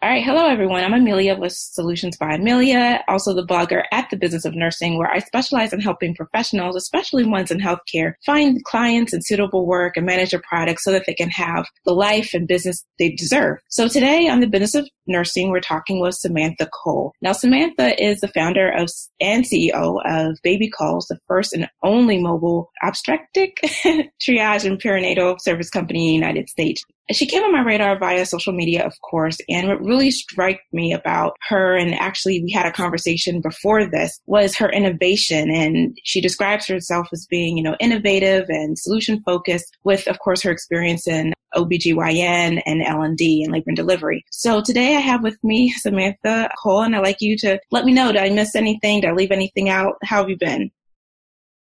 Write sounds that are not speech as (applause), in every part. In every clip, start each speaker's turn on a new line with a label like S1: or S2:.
S1: All right. Hello, everyone. I'm Amelia with Solutions by Amelia, also the blogger at the Business of Nursing, where I specialize in helping professionals, especially ones in healthcare, find clients and suitable work and manage their products so that they can have the life and business they deserve. So today on the Business of Nursing, we're talking with Samantha Cole. Now, Samantha is the founder of and CEO of Baby Calls, the first and only mobile obstetric (laughs) triage and perinatal service company in the United States. She came on my radar via social media, of course, and what really struck me about her, and actually we had a conversation before this, was her innovation. And she describes herself as being, you know, innovative and solution focused with, of course, her experience in OBGYN and L&D and labor and delivery. So today I have with me Samantha Cole, and I'd like you to let me know, did I miss anything? Did I leave anything out? How have you been?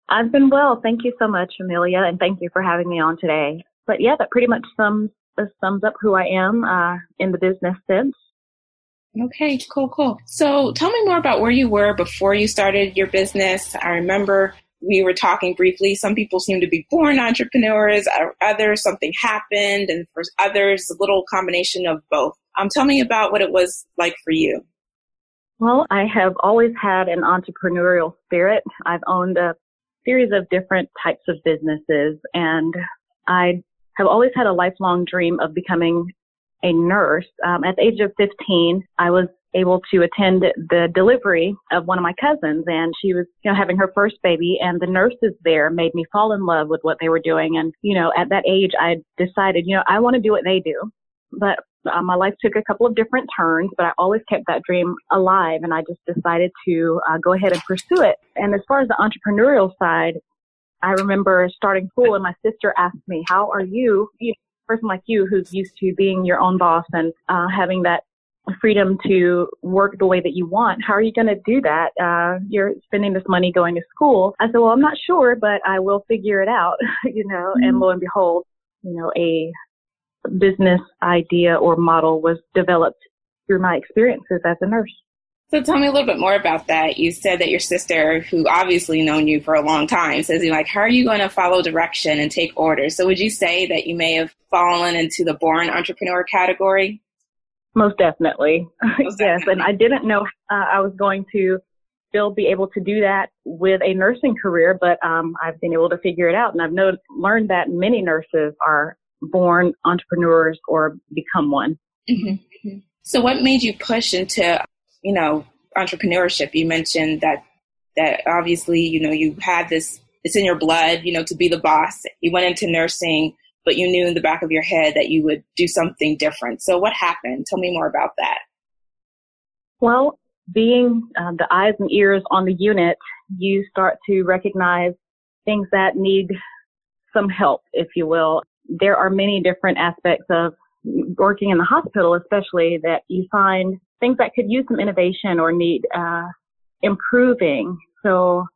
S2: I've been well. Thank you so much, Amelia, and thank you for having me on today. But yeah, that pretty much sums sums up who I am uh, in the business sense.
S1: Okay, cool, cool. So tell me more about where you were before you started your business. I remember we were talking briefly. Some people seem to be born entrepreneurs, others something happened, and for others, a little combination of both. Um, tell me about what it was like for you.
S2: Well, I have always had an entrepreneurial spirit. I've owned a series of different types of businesses, and I have always had a lifelong dream of becoming a nurse. Um, at the age of 15, I was able to attend the delivery of one of my cousins and she was you know having her first baby and the nurses there made me fall in love with what they were doing. And you know at that age I decided you know I want to do what they do. But uh, my life took a couple of different turns but I always kept that dream alive and I just decided to uh, go ahead and pursue it. And as far as the entrepreneurial side I remember starting school and my sister asked me, how are you, you know, a person like you who's used to being your own boss and uh, having that freedom to work the way that you want. How are you going to do that? Uh, you're spending this money going to school. I said, well, I'm not sure, but I will figure it out, (laughs) you know, mm-hmm. and lo and behold, you know, a business idea or model was developed through my experiences as a nurse.
S1: So tell me a little bit more about that. You said that your sister, who obviously known you for a long time, says you like, how are you going to follow direction and take orders? So would you say that you may have fallen into the born entrepreneur category?
S2: Most definitely. Most (laughs) yes. Definitely. And I didn't know uh, I was going to still be able to do that with a nursing career, but um, I've been able to figure it out. And I've know, learned that many nurses are born entrepreneurs or become one.
S1: Mm-hmm. mm-hmm. So what made you push into you know, entrepreneurship. You mentioned that that obviously, you know, you had this it's in your blood, you know, to be the boss. You went into nursing, but you knew in the back of your head that you would do something different. So what happened? Tell me more about that.
S2: Well, being uh, the eyes and ears on the unit, you start to recognize things that need some help, if you will. There are many different aspects of working in the hospital, especially that you find things that could use some innovation or need uh, improving. So,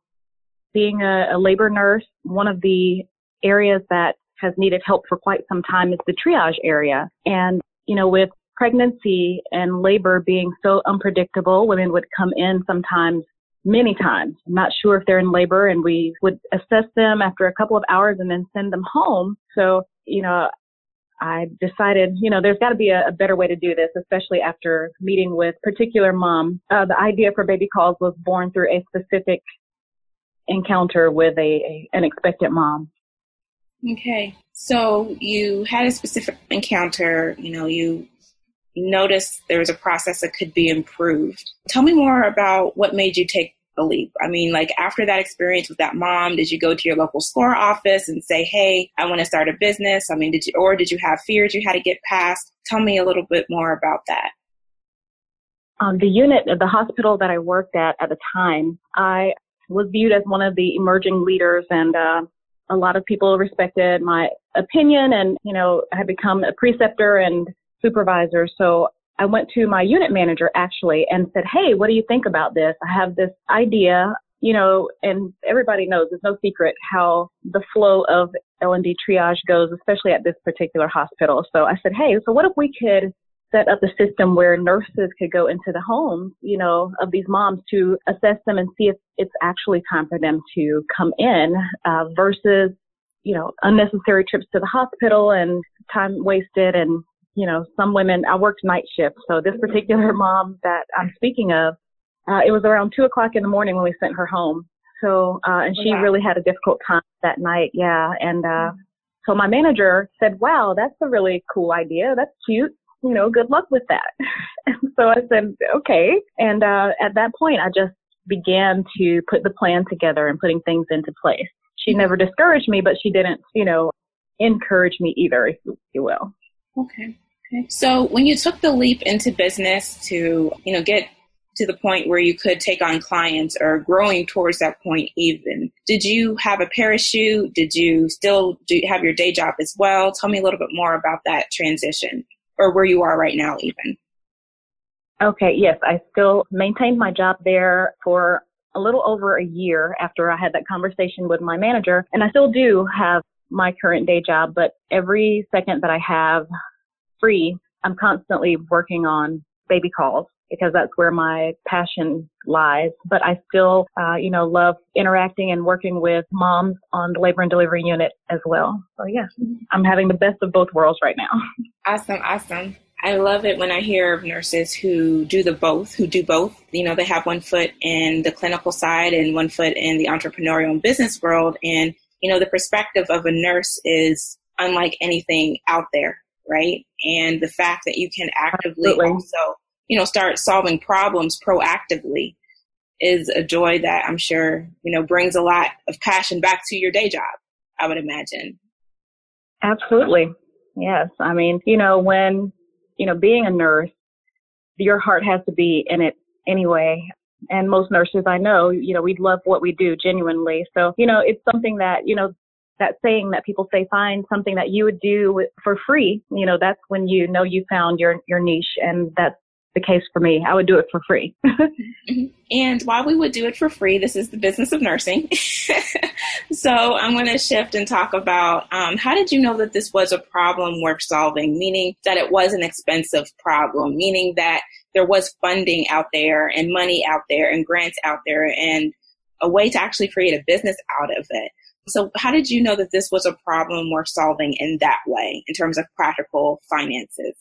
S2: being a, a labor nurse, one of the areas that has needed help for quite some time is the triage area. And, you know, with pregnancy and labor being so unpredictable, women would come in sometimes many times. I'm not sure if they're in labor and we would assess them after a couple of hours and then send them home. So, you know, I decided, you know, there's got to be a, a, better way to do this, especially after meeting with particular mom. Uh, the idea for Baby Calls was born through a specific encounter with a, a an expectant mom.
S1: Okay, so you had a specific encounter. You know, you noticed there was a process that could be improved. Tell me more about what made you take a leap? I mean, like after that experience with that mom, did you go to your local SCORE office and say, "Hey, I want to start a business"? I mean, did you, or did you have fears you had to get past? Tell me a little bit more about that.
S2: Um, the unit, the hospital that I worked at at the time, I was viewed as one of the emerging leaders, and uh, a lot of people respected my opinion. And you know, I had become a preceptor and supervisor, so I went to my unit manager actually and said, Hey, what do you think about this? I have this idea, you know, and everybody knows it's no secret how the flow of L&D triage goes, especially at this particular hospital. So I said, Hey, so what if we could set up a system where nurses could go into the homes, you know, of these moms to assess them and see if it's actually time for them to come in, uh, versus, you know, unnecessary trips to the hospital and time wasted and you know, some women, I worked night shift. So this particular (laughs) mom that I'm speaking of, uh, it was around two o'clock in the morning when we sent her home. So, uh, and she wow. really had a difficult time that night. Yeah. And, uh, so my manager said, wow, that's a really cool idea. That's cute. You know, good luck with that. (laughs) and so I said, okay. And, uh, at that point, I just began to put the plan together and putting things into place. She mm-hmm. never discouraged me, but she didn't, you know, encourage me either, if you will.
S1: Okay. So when you took the leap into business to, you know, get to the point where you could take on clients or growing towards that point even, did you have a parachute? Did you still do have your day job as well? Tell me a little bit more about that transition or where you are right now even.
S2: Okay, yes, I still maintained my job there for a little over a year after I had that conversation with my manager. And I still do have my current day job, but every second that I have free, I'm constantly working on baby calls because that's where my passion lies. But I still, uh, you know, love interacting and working with moms on the labor and delivery unit as well. So yeah, I'm having the best of both worlds right now. (laughs)
S1: Awesome, awesome. I love it when I hear of nurses who do the both, who do both. You know, they have one foot in the clinical side and one foot in the entrepreneurial and business world. And, you know, the perspective of a nurse is unlike anything out there, right? And the fact that you can actively Absolutely. also, you know, start solving problems proactively is a joy that I'm sure, you know, brings a lot of passion back to your day job, I would imagine.
S2: Absolutely. Yes. I mean, you know, when you know, being a nurse, your heart has to be in it anyway. And most nurses I know, you know, we love what we do genuinely. So, you know, it's something that, you know, that saying that people say, find something that you would do for free. You know, that's when you know you found your, your niche. And that's the case for me. I would do it for free.
S1: Mm-hmm. and while we would do it for free, this is the business of nursing. (laughs) so I'm going to shift and talk about um, how did you know that this was a problem worth solving, meaning that it was an expensive problem, meaning that there was funding out there and money out there and grants out there and a way to actually create a business out of it. So how did you know that this was a problem worth solving in that way in terms of practical finances?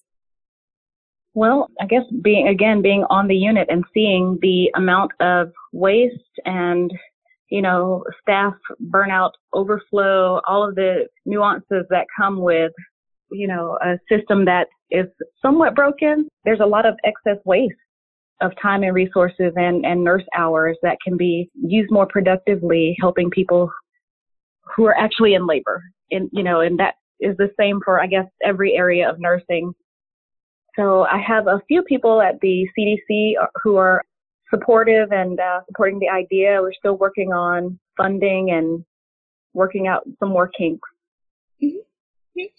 S2: Well, I guess being, again, being on the unit and seeing the amount of waste and, you know, staff burnout, overflow, all of the nuances that come with, you know, a system that is somewhat broken. There's a lot of excess waste of time and resources and, and nurse hours that can be used more productively helping people who are actually in labor. And, you know, and that is the same for, I guess, every area of nursing so I have a few people at the CDC who are supportive and uh, supporting the idea. We're still working on funding and working out some more kinks.
S1: Mm-hmm.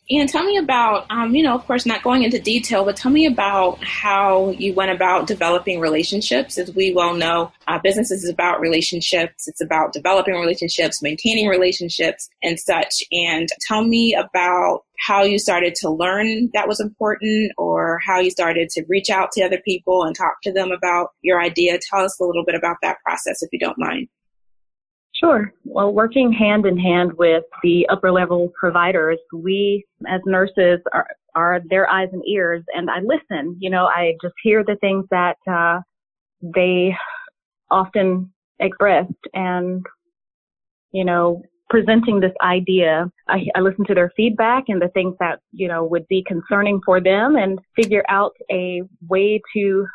S1: And tell me about, um, you know, of course, not going into detail, but tell me about how you went about developing relationships. As we well know, uh, business is about relationships. It's about developing relationships, maintaining relationships, and such. And tell me about how you started to learn that was important or how you started to reach out to other people and talk to them about your idea. Tell us a little bit about that process, if you don't mind.
S2: Sure. Well, working hand in hand with the upper level providers, we as nurses are, are their eyes and ears and I listen. You know, I just hear the things that, uh, they often expressed and, you know, presenting this idea, I, I listen to their feedback and the things that, you know, would be concerning for them and figure out a way to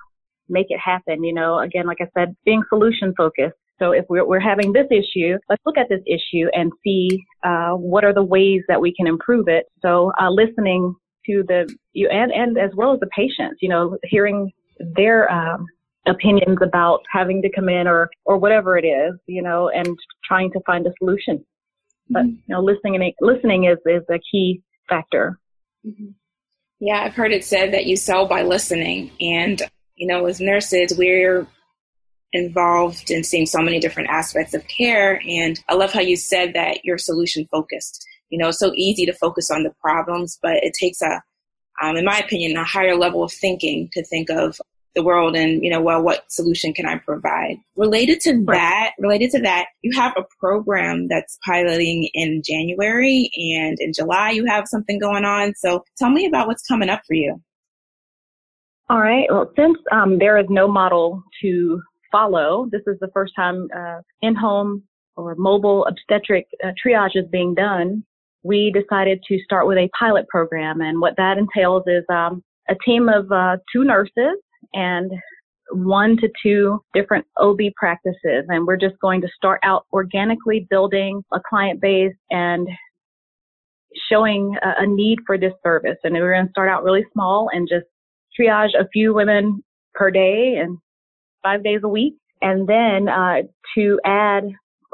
S2: make it happen. You know, again, like I said, being solution focused. So if we're, we're having this issue, let's look at this issue and see uh, what are the ways that we can improve it. So uh, listening to the you and and as well as the patients, you know, hearing their um, opinions about having to come in or or whatever it is, you know, and trying to find a solution. But mm-hmm. you know, listening and listening is is a key factor.
S1: Mm-hmm. Yeah, I've heard it said that you sell by listening, and you know, as nurses, we're involved in seeing so many different aspects of care. And I love how you said that you're solution focused. You know, it's so easy to focus on the problems, but it takes a, um, in my opinion, a higher level of thinking to think of the world and, you know, well, what solution can I provide? Related to that, related to that, you have a program that's piloting in January and in July you have something going on. So tell me about what's coming up for you.
S2: All right. Well, since um, there is no model to follow, this is the first time uh, in-home or mobile obstetric uh, triage is being done. We decided to start with a pilot program, and what that entails is um, a team of uh, two nurses and one to two different OB practices. And we're just going to start out organically building a client base and showing a, a need for this service. And we're going to start out really small and just triage a few women per day and five days a week. And then uh, to add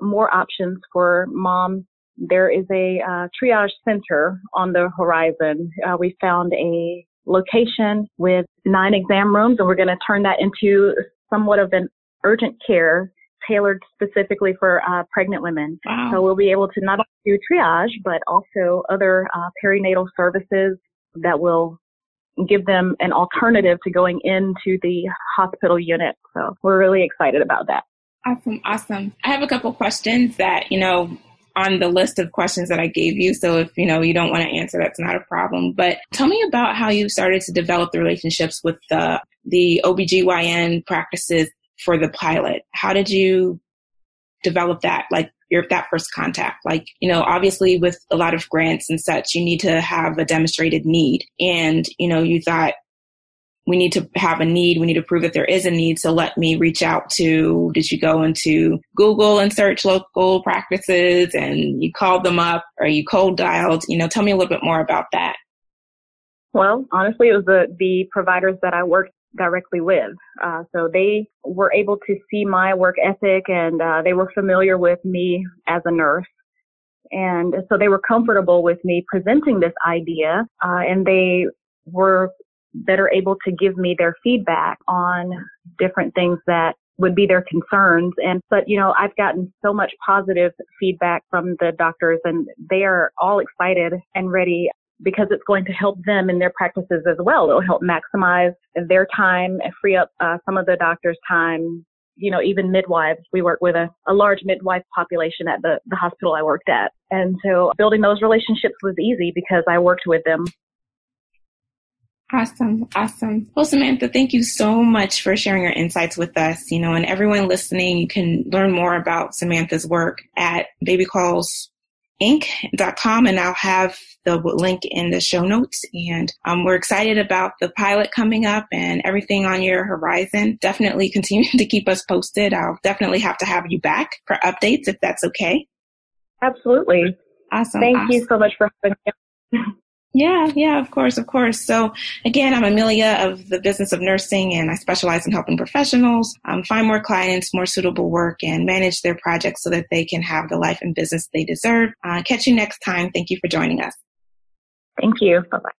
S2: more options for moms, there is a uh, triage center on the horizon. Uh, we found a location with nine exam rooms, and we're going to turn that into somewhat of an urgent care tailored specifically for uh, pregnant women. Wow. So we'll be able to not only do triage, but also other uh, perinatal services that will give them an alternative to going into the hospital unit. So we're really excited about that.
S1: Awesome, awesome. I have a couple questions that, you know, on the list of questions that I gave you. So if you know you don't want to answer, that's not a problem. But tell me about how you started to develop the relationships with the the OBGYN practices for the pilot. How did you develop that? Like your that first contact. Like, you know, obviously with a lot of grants and such, you need to have a demonstrated need. And, you know, you thought we need to have a need. We need to prove that there is a need. So let me reach out to, did you go into Google and search local practices and you called them up or you cold dialed? You know, tell me a little bit more about that.
S2: Well, honestly, it was the, the providers that I worked directly with. Uh, so they were able to see my work ethic and uh, they were familiar with me as a nurse. And so they were comfortable with me presenting this idea uh, and they were better able to give me their feedback on different things that would be their concerns. And, but, you know, I've gotten so much positive feedback from the doctors and they are all excited and ready because it's going to help them in their practices as well. It'll help maximize their time and free up uh, some of the doctors' time. You know, even midwives. We work with a, a large midwife population at the, the hospital I worked at. And so building those relationships was easy because I worked with them
S1: Awesome. Awesome. Well, Samantha, thank you so much for sharing your insights with us. You know, and everyone listening, you can learn more about Samantha's work at babycallsinc.com and I'll have the link in the show notes. And um, we're excited about the pilot coming up and everything on your horizon. Definitely continue (laughs) to keep us posted. I'll definitely have to have you back for updates if that's okay.
S2: Absolutely. Awesome. Thank awesome. you so much for having me. (laughs)
S1: Yeah, yeah, of course, of course. So again, I'm Amelia of the business of nursing and I specialize in helping professionals um, find more clients, more suitable work and manage their projects so that they can have the life and business they deserve. Uh, catch you next time. Thank you for joining us.
S2: Thank you. Bye bye.